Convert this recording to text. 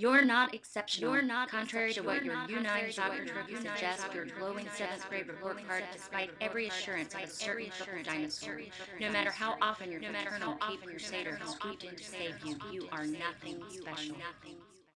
You're not exceptional. You're not contrary to what your U9 soccer trophy suggests. Your glowing seventh grade report card, despite every assurance of a certain purple dinosaur. No matter how often your paternal Caped Crusader has swooped in to save you, you are nothing special.